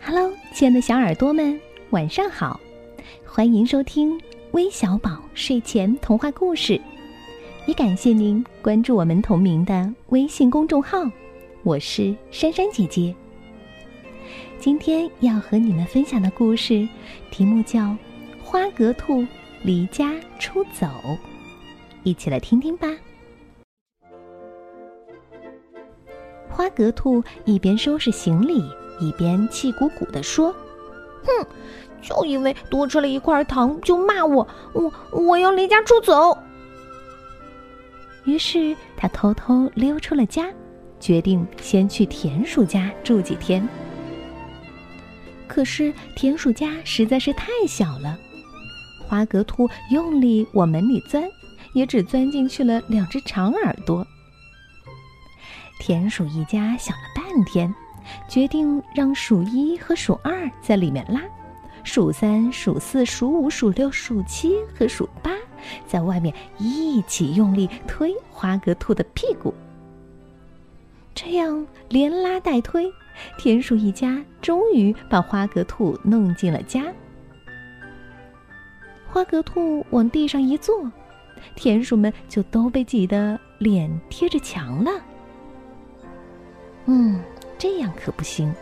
Hello，亲爱的小耳朵们，晚上好！欢迎收听微小宝睡前童话故事，也感谢您关注我们同名的微信公众号。我是珊珊姐姐。今天要和你们分享的故事题目叫《花格兔离家出走》，一起来听听吧。花格兔一边收拾行李。一边气鼓鼓地说：“哼，就因为多吃了一块糖就骂我，我我要离家出走。”于是他偷偷溜出了家，决定先去田鼠家住几天。可是田鼠家实在是太小了，花格兔用力往门里钻，也只钻进去了两只长耳朵。田鼠一家想了半天。决定让数一和数二在里面拉，数三、数四、数五、数六、数七和数八在外面一起用力推花格兔的屁股。这样连拉带推，田鼠一家终于把花格兔弄进了家。花格兔往地上一坐，田鼠们就都被挤得脸贴着墙了。嗯。这样可不行，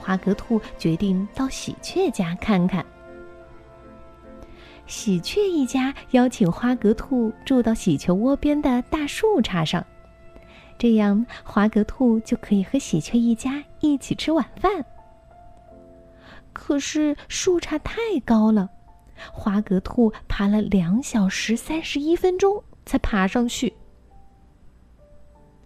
花格兔决定到喜鹊家看看。喜鹊一家邀请花格兔住到喜鹊窝边的大树杈上，这样花格兔就可以和喜鹊一家一起吃晚饭。可是树杈太高了，花格兔爬了两小时三十一分钟才爬上去。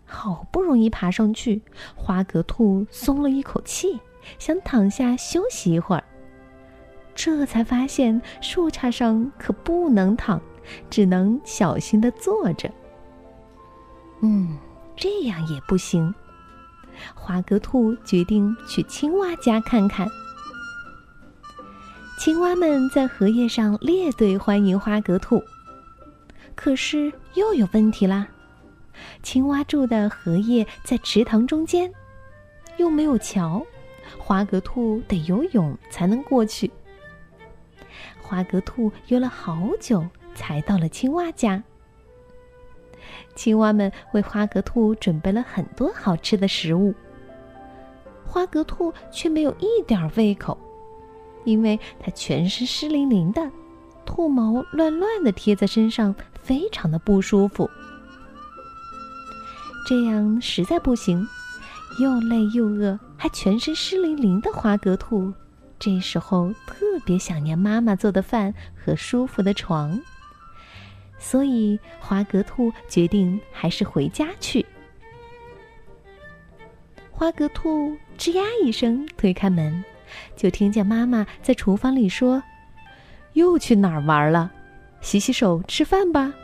好不容易爬上去，花格兔松了一口气，想躺下休息一会儿。这才发现树杈上可不能躺，只能小心的坐着。嗯，这样也不行。花格兔决定去青蛙家看看。青蛙们在荷叶上列队欢迎花格兔，可是又有问题啦。青蛙住的荷叶在池塘中间，又没有桥，花格兔得游泳才能过去。花格兔游了好久，才到了青蛙家。青蛙们为花格兔准备了很多好吃的食物，花格兔却没有一点胃口，因为它全身湿淋淋的，兔毛乱乱的贴在身上，非常的不舒服。这样实在不行，又累又饿，还全身湿淋淋的花格兔，这时候特别想念妈妈做的饭和舒服的床，所以花格兔决定还是回家去。花格兔吱呀一声推开门，就听见妈妈在厨房里说：“又去哪儿玩了？洗洗手，吃饭吧。”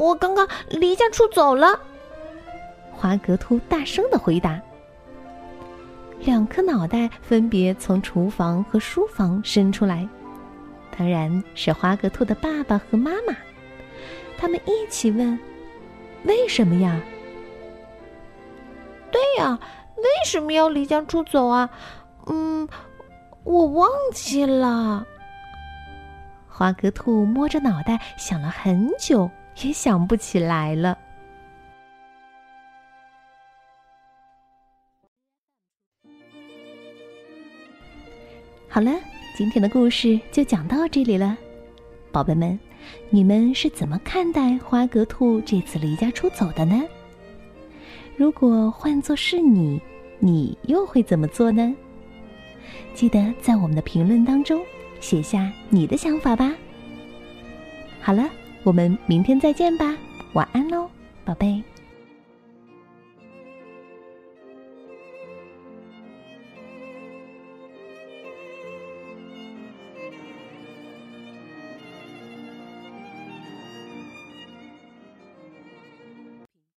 我刚刚离家出走了，花格兔大声的回答。两颗脑袋分别从厨房和书房伸出来，当然是花格兔的爸爸和妈妈。他们一起问：“为什么呀？”“对呀，为什么要离家出走啊？”“嗯，我忘记了。”花格兔摸着脑袋想了很久。也想不起来了。好了，今天的故事就讲到这里了，宝贝们，你们是怎么看待花格兔这次离家出走的呢？如果换作是你，你又会怎么做呢？记得在我们的评论当中写下你的想法吧。好了。我们明天再见吧，晚安喽，宝贝。